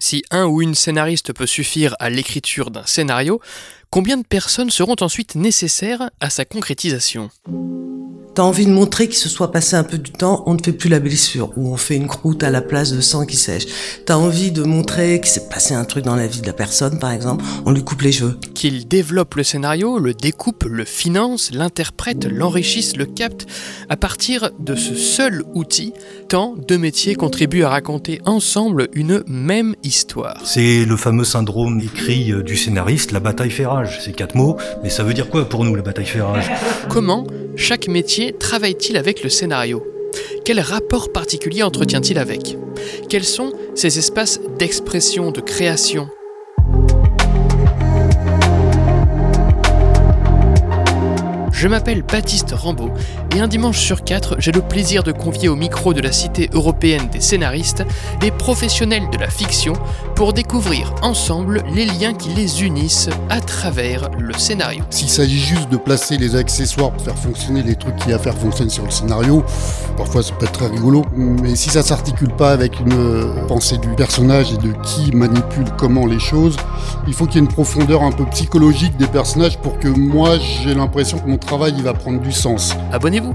Si un ou une scénariste peut suffire à l'écriture d'un scénario, combien de personnes seront ensuite nécessaires à sa concrétisation? T'as envie de montrer qu'il se soit passé un peu du temps, on ne fait plus la blessure, ou on fait une croûte à la place de sang qui sèche. T'as envie de montrer qu'il s'est passé un truc dans la vie de la personne, par exemple, on lui coupe les cheveux. Qu'il développe le scénario, le découpe, le finance, l'interprète, l'enrichisse, le capte, à partir de ce seul outil, tant de métiers contribuent à raconter ensemble une même histoire. C'est le fameux syndrome écrit euh, du scénariste, la bataille fait rage. C'est quatre mots, mais ça veut dire quoi pour nous, la bataille fait rage? Comment chaque métier travaille-t-il avec le scénario? Quel rapport particulier entretient-il avec? Quels sont ces espaces d'expression, de création? Je m'appelle Baptiste Rambaud et un dimanche sur quatre, j'ai le plaisir de convier au micro de la Cité européenne des scénaristes des professionnels de la fiction pour découvrir ensemble les liens qui les unissent à travers le scénario. S'il s'agit juste de placer les accessoires pour faire fonctionner les trucs qui à faire fonctionner sur le scénario, parfois ça peut être très rigolo, mais si ça s'articule pas avec une pensée du personnage et de qui manipule comment les choses, il faut qu'il y ait une profondeur un peu psychologique des personnages pour que moi j'ai l'impression que mon travail il va prendre du sens. Abonnez-vous